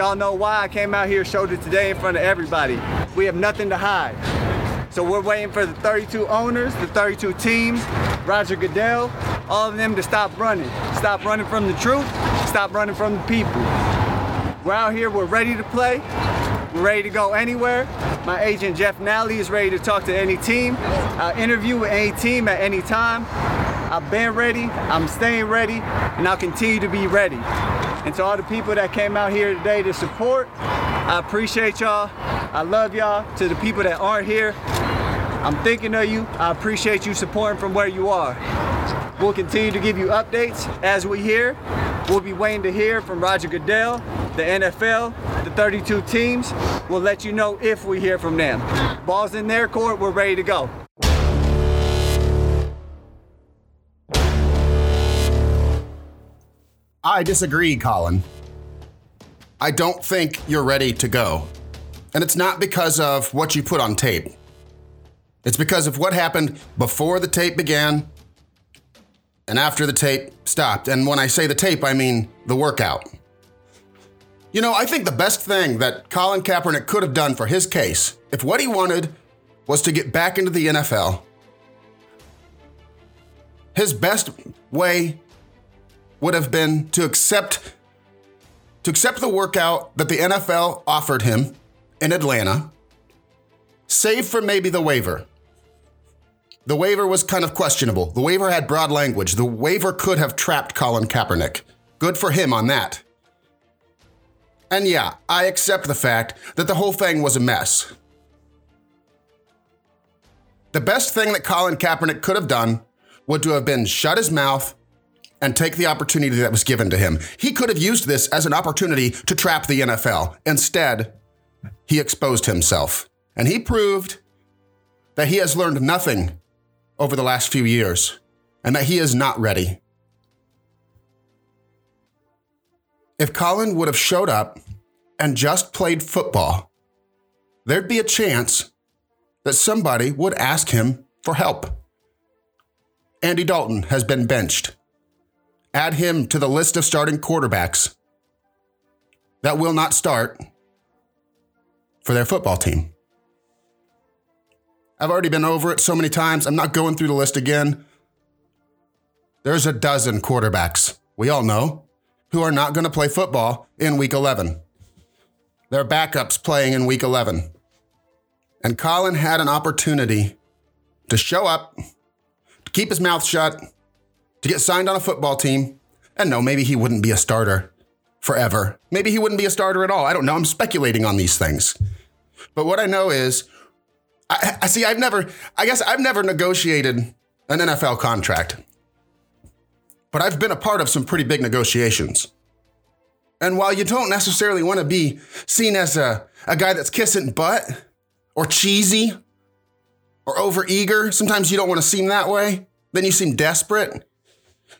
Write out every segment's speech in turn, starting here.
We all know why I came out here, showed it today in front of everybody. We have nothing to hide. So we're waiting for the 32 owners, the 32 teams, Roger Goodell, all of them to stop running. Stop running from the truth, stop running from the people. We're out here, we're ready to play. We're ready to go anywhere. My agent Jeff Nalley is ready to talk to any team. I'll interview with any team at any time. I've been ready, I'm staying ready, and I'll continue to be ready. And to all the people that came out here today to support, I appreciate y'all. I love y'all. To the people that aren't here, I'm thinking of you. I appreciate you supporting from where you are. We'll continue to give you updates as we hear. We'll be waiting to hear from Roger Goodell, the NFL, the 32 teams. We'll let you know if we hear from them. Ball's in their court, we're ready to go. I disagree, Colin. I don't think you're ready to go. And it's not because of what you put on tape. It's because of what happened before the tape began and after the tape stopped. And when I say the tape, I mean the workout. You know, I think the best thing that Colin Kaepernick could have done for his case, if what he wanted was to get back into the NFL, his best way would have been to accept to accept the workout that the NFL offered him in Atlanta, save for maybe the waiver. The waiver was kind of questionable. The waiver had broad language. The waiver could have trapped Colin Kaepernick. Good for him on that. And yeah, I accept the fact that the whole thing was a mess. The best thing that Colin Kaepernick could have done would to have been shut his mouth and take the opportunity that was given to him. He could have used this as an opportunity to trap the NFL. Instead, he exposed himself. And he proved that he has learned nothing over the last few years and that he is not ready. If Colin would have showed up and just played football, there'd be a chance that somebody would ask him for help. Andy Dalton has been benched. Add him to the list of starting quarterbacks that will not start for their football team. I've already been over it so many times. I'm not going through the list again. There's a dozen quarterbacks, we all know, who are not going to play football in week 11. Their backups playing in week 11. And Colin had an opportunity to show up, to keep his mouth shut, to get signed on a football team. And no, maybe he wouldn't be a starter forever. Maybe he wouldn't be a starter at all. I don't know. I'm speculating on these things. But what I know is I, I see. I've never. I guess I've never negotiated an NFL contract, but I've been a part of some pretty big negotiations. And while you don't necessarily want to be seen as a, a guy that's kissing butt or cheesy or overeager, sometimes you don't want to seem that way. Then you seem desperate.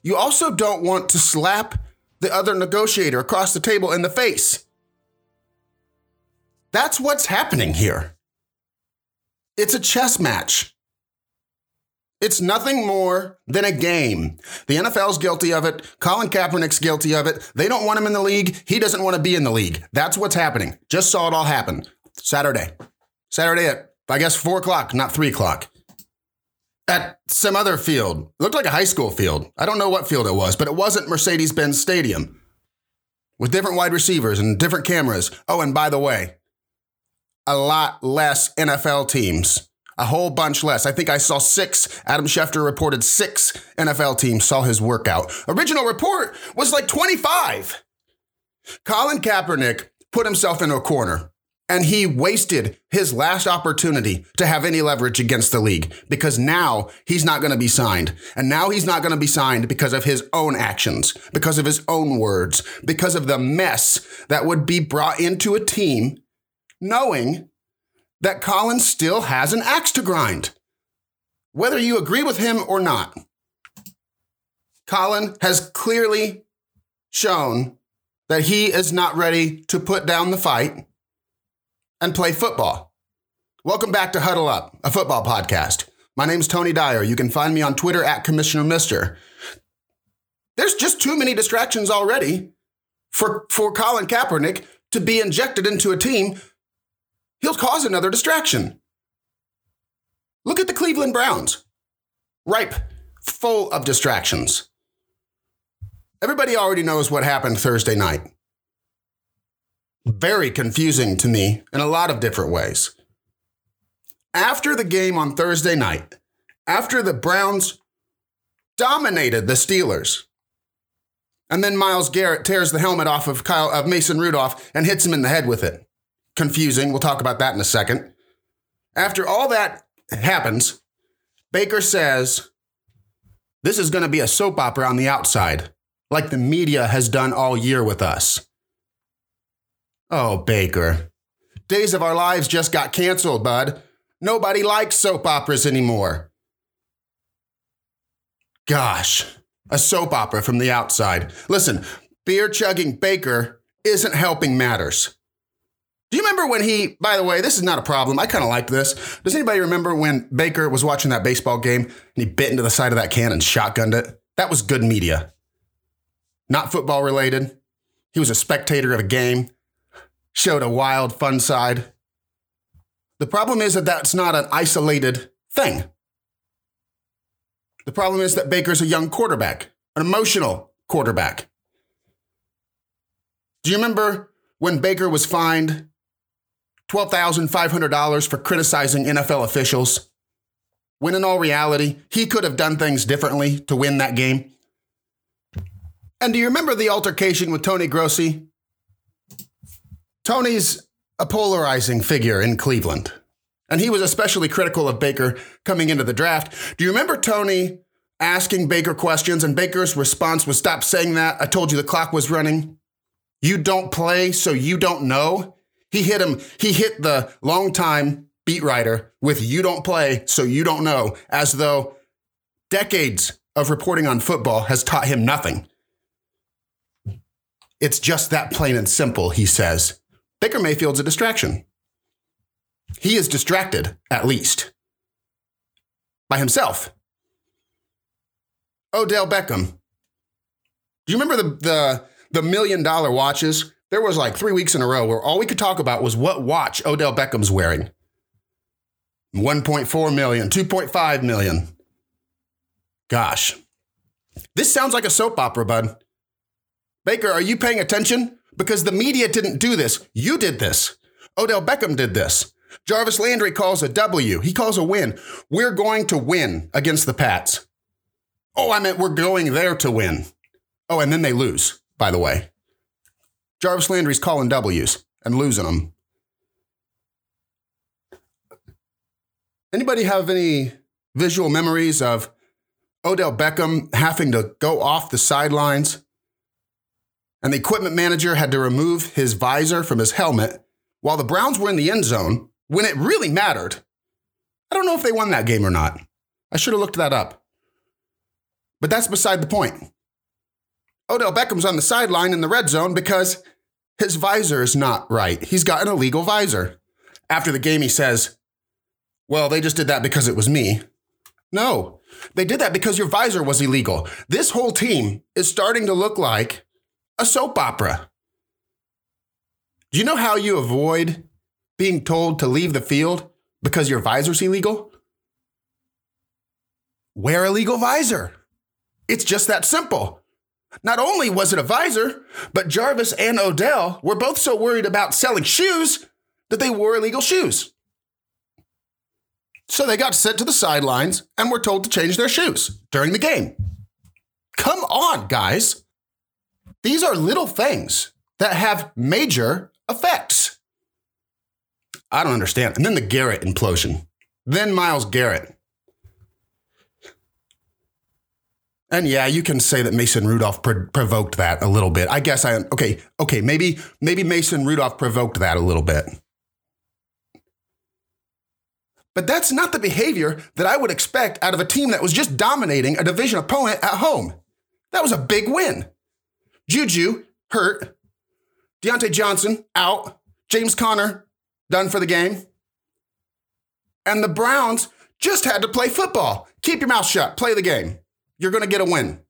You also don't want to slap the other negotiator across the table in the face. That's what's happening here. It's a chess match. It's nothing more than a game. The NFL's guilty of it. Colin Kaepernick's guilty of it. They don't want him in the league. He doesn't want to be in the league. That's what's happening. Just saw it all happen. Saturday. Saturday at, I guess, four o'clock, not three o'clock. At some other field. It looked like a high school field. I don't know what field it was, but it wasn't Mercedes Benz Stadium with different wide receivers and different cameras. Oh, and by the way, a lot less NFL teams. A whole bunch less. I think I saw six. Adam Schefter reported six NFL teams saw his workout. Original report was like 25. Colin Kaepernick put himself into a corner and he wasted his last opportunity to have any leverage against the league because now he's not going to be signed. And now he's not going to be signed because of his own actions, because of his own words, because of the mess that would be brought into a team knowing that Colin still has an axe to grind. Whether you agree with him or not, Colin has clearly shown that he is not ready to put down the fight and play football. Welcome back to Huddle Up, a football podcast. My name's Tony Dyer. You can find me on Twitter at Commissioner Mister. There's just too many distractions already for, for Colin Kaepernick to be injected into a team, he'll cause another distraction. Look at the Cleveland Browns. Ripe, full of distractions. Everybody already knows what happened Thursday night. Very confusing to me in a lot of different ways. After the game on Thursday night, after the Browns dominated the Steelers, and then Myles Garrett tears the helmet off of Kyle of Mason Rudolph and hits him in the head with it. Confusing. We'll talk about that in a second. After all that happens, Baker says, This is going to be a soap opera on the outside, like the media has done all year with us. Oh, Baker. Days of Our Lives just got canceled, bud. Nobody likes soap operas anymore. Gosh, a soap opera from the outside. Listen, beer chugging Baker isn't helping matters. Do you remember when he, by the way, this is not a problem. I kind of like this. Does anybody remember when Baker was watching that baseball game and he bit into the side of that can and shotgunned it? That was good media. Not football related. He was a spectator of a game, showed a wild, fun side. The problem is that that's not an isolated thing. The problem is that Baker's a young quarterback, an emotional quarterback. Do you remember when Baker was fined $12,500 for criticizing NFL officials? When in all reality, he could have done things differently to win that game. And do you remember the altercation with Tony Grossi? Tony's a polarizing figure in Cleveland. And he was especially critical of Baker coming into the draft. Do you remember Tony asking Baker questions and Baker's response was stop saying that. I told you the clock was running. You don't play, so you don't know. He hit him, he hit the longtime beat writer with you don't play, so you don't know, as though decades of reporting on football has taught him nothing. It's just that plain and simple, he says. Baker Mayfield's a distraction. He is distracted, at least, by himself. Odell Beckham. Do you remember the, the, the million dollar watches? There was like three weeks in a row where all we could talk about was what watch Odell Beckham's wearing. 1.4 million, 2.5 million. Gosh. This sounds like a soap opera, bud. Baker, are you paying attention? Because the media didn't do this. You did this. Odell Beckham did this. Jarvis Landry calls a W. He calls a win. We're going to win against the Pats. Oh, I meant we're going there to win. Oh, and then they lose, by the way. Jarvis Landry's calling W's and losing them. Anybody have any visual memories of Odell Beckham having to go off the sidelines and the equipment manager had to remove his visor from his helmet while the Browns were in the end zone when it really mattered. I don't know if they won that game or not. I should have looked that up. But that's beside the point. Odell Beckham's on the sideline in the red zone because his visor is not right. He's got an illegal visor. After the game, he says, Well, they just did that because it was me. No, they did that because your visor was illegal. This whole team is starting to look like a soap opera. Do you know how you avoid being told to leave the field because your visor's illegal? Wear a legal visor. It's just that simple. Not only was it a visor, but Jarvis and Odell were both so worried about selling shoes that they wore illegal shoes. So they got sent to the sidelines and were told to change their shoes during the game. Come on, guys. These are little things that have major effects. I don't understand. And then the Garrett implosion. Then Myles Garrett. And yeah, you can say that Mason Rudolph pro- provoked that a little bit. I guess I okay, okay, maybe maybe Mason Rudolph provoked that a little bit. But that's not the behavior that I would expect out of a team that was just dominating a division opponent at home. That was a big win. Juju hurt. Diontae Johnson out. James Conner done for the game. And the Browns just had to play football. Keep your mouth shut, play the game you're going to get a win.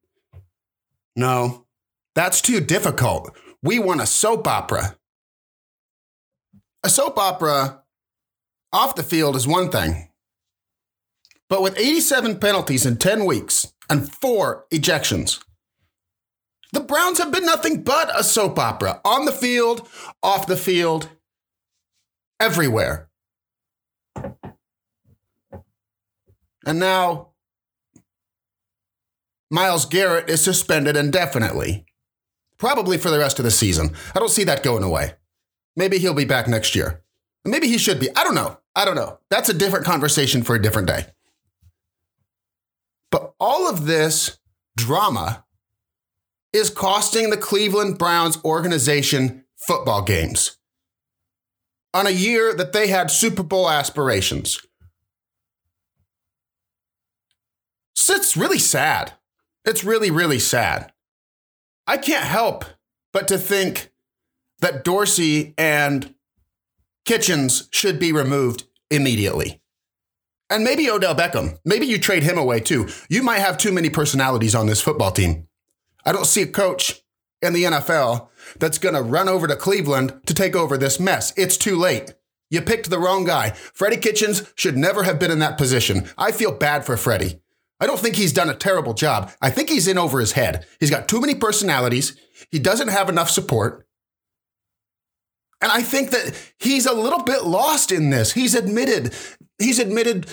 No, that's too difficult. We want a soap opera. a soap opera off the field is one thing. But with 87 penalties in 10 weeks and four ejections, the Browns have been nothing but a soap opera on the field, off the field, everywhere. And now Myles Garrett is suspended indefinitely, probably for the rest of the season. I don't see that going away. Maybe he'll be back next year. Maybe he should be. I don't know. I don't know. That's a different conversation for a different day. But all of this drama is costing the Cleveland Browns organization football games on a year that they had Super Bowl aspirations. So it's really sad. It's really, really sad. I can't help but to think that Dorsey and Kitchens should be removed immediately. And maybe Odell Beckham. Maybe you trade him away too. You might have too many personalities on this football team. I don't see a coach in the NFL that's going to run over to Cleveland to take over this mess. It's too late. You picked the wrong guy. Freddie Kitchens should never have been in that position. I feel bad for Freddie. I don't think he's done a terrible job. I think he's in over his head. He's got too many personalities. He doesn't have enough support. And I think that he's a little bit lost in this. He's admitted, he's admitted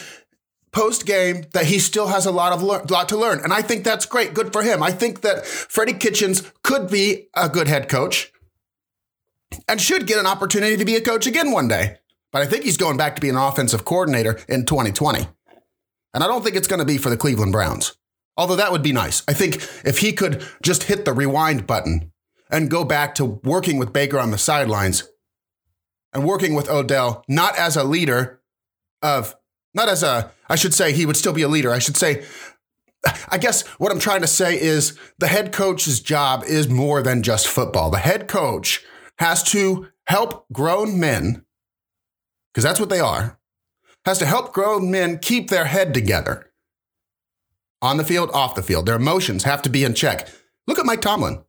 post game that he still has a lot of lot to learn, and I think that's great. Good for him. I think that Freddie Kitchens could be a good head coach and should get an opportunity to be a coach again one day. But I think he's going back to be an offensive coordinator in 2020. And I don't think it's going to be for the Cleveland Browns. Although that would be nice. I think if he could just hit the rewind button and go back to working with Baker on the sidelines and working with Odell, not as a leader of, not as a, I should say he would still be a leader. I should say, I guess what I'm trying to say is the head coach's job is more than just football. The head coach has to help grown men, because that's what they are, has to help grown men keep their head together. On the field, off the field. Their emotions have to be in check. Look at Mike Tomlin.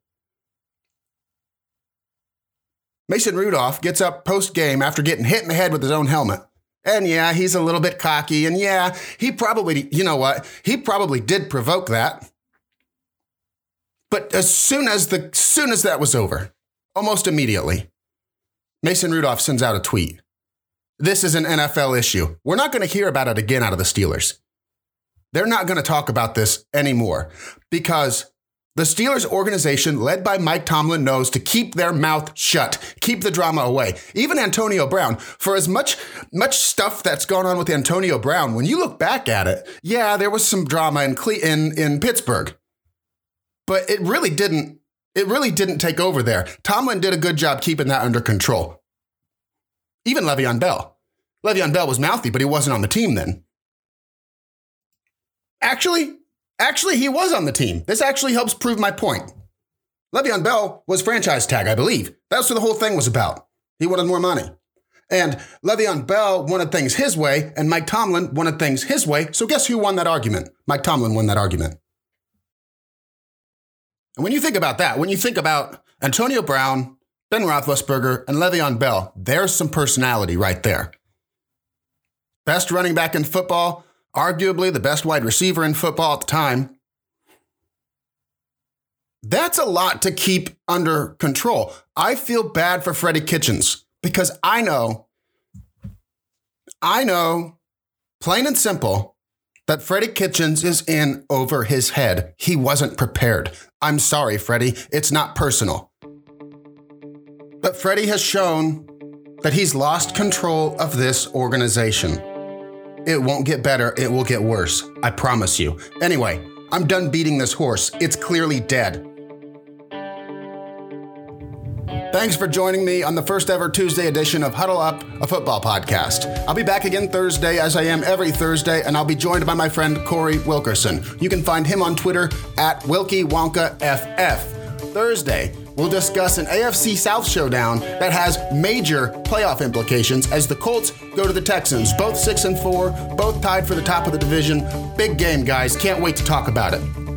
Mason Rudolph gets up post game after getting hit in the head with his own helmet. And yeah, he's a little bit cocky. And yeah, he probably, you know what? He probably did provoke that. But as soon as the soon as that was over, almost immediately, Mason Rudolph sends out a tweet. This is an NFL issue. We're not going to hear about it again out of the Steelers. They're not going to talk about this anymore because the Steelers organization, led by Mike Tomlin, knows to keep their mouth shut, keep the drama away. Even Antonio Brown, for as much much stuff that's gone on with Antonio Brown, when you look back at it, yeah, there was some drama in in in Pittsburgh, but it really didn't. It really didn't take over there. Tomlin did a good job keeping that under control. Even Le'Veon Bell. Le'Veon Bell was mouthy, but he wasn't on the team then. Actually, Actually, he was on the team. This actually helps prove my point. Le'Veon Bell was franchise tag, I believe. That's what the whole thing was about. He wanted more money. And Le'Veon Bell wanted things his way, and Mike Tomlin wanted things his way. So guess who won that argument? Mike Tomlin won that argument. And when you think about that, when you think about Antonio Brown, Ben Roethlisberger, and Le'Veon Bell, there's some personality right there. Best running back in football, arguably the best wide receiver in football at the time. That's a lot to keep under control. I feel bad for Freddie Kitchens because I know, I know, plain and simple, that Freddie Kitchens is in over his head. He wasn't prepared. I'm sorry, Freddie. It's not personal. But Freddie has shown that he's lost control of this organization. It won't get better, it will get worse. I promise you. Anyway, I'm done beating this horse. It's clearly dead. Thanks for joining me on the first ever Tuesday edition of Huddle Up, a football podcast. I'll be back again Thursday, as I am every Thursday, and I'll be joined by my friend Corey Wilkerson. You can find him on Twitter at WilkieWonkaFF. Thursday, we'll discuss an AFC South showdown that has major playoff implications as the Colts go to the Texans. Both 6 and 4, both tied for the top of the division. Big game, guys. Can't wait to talk about it.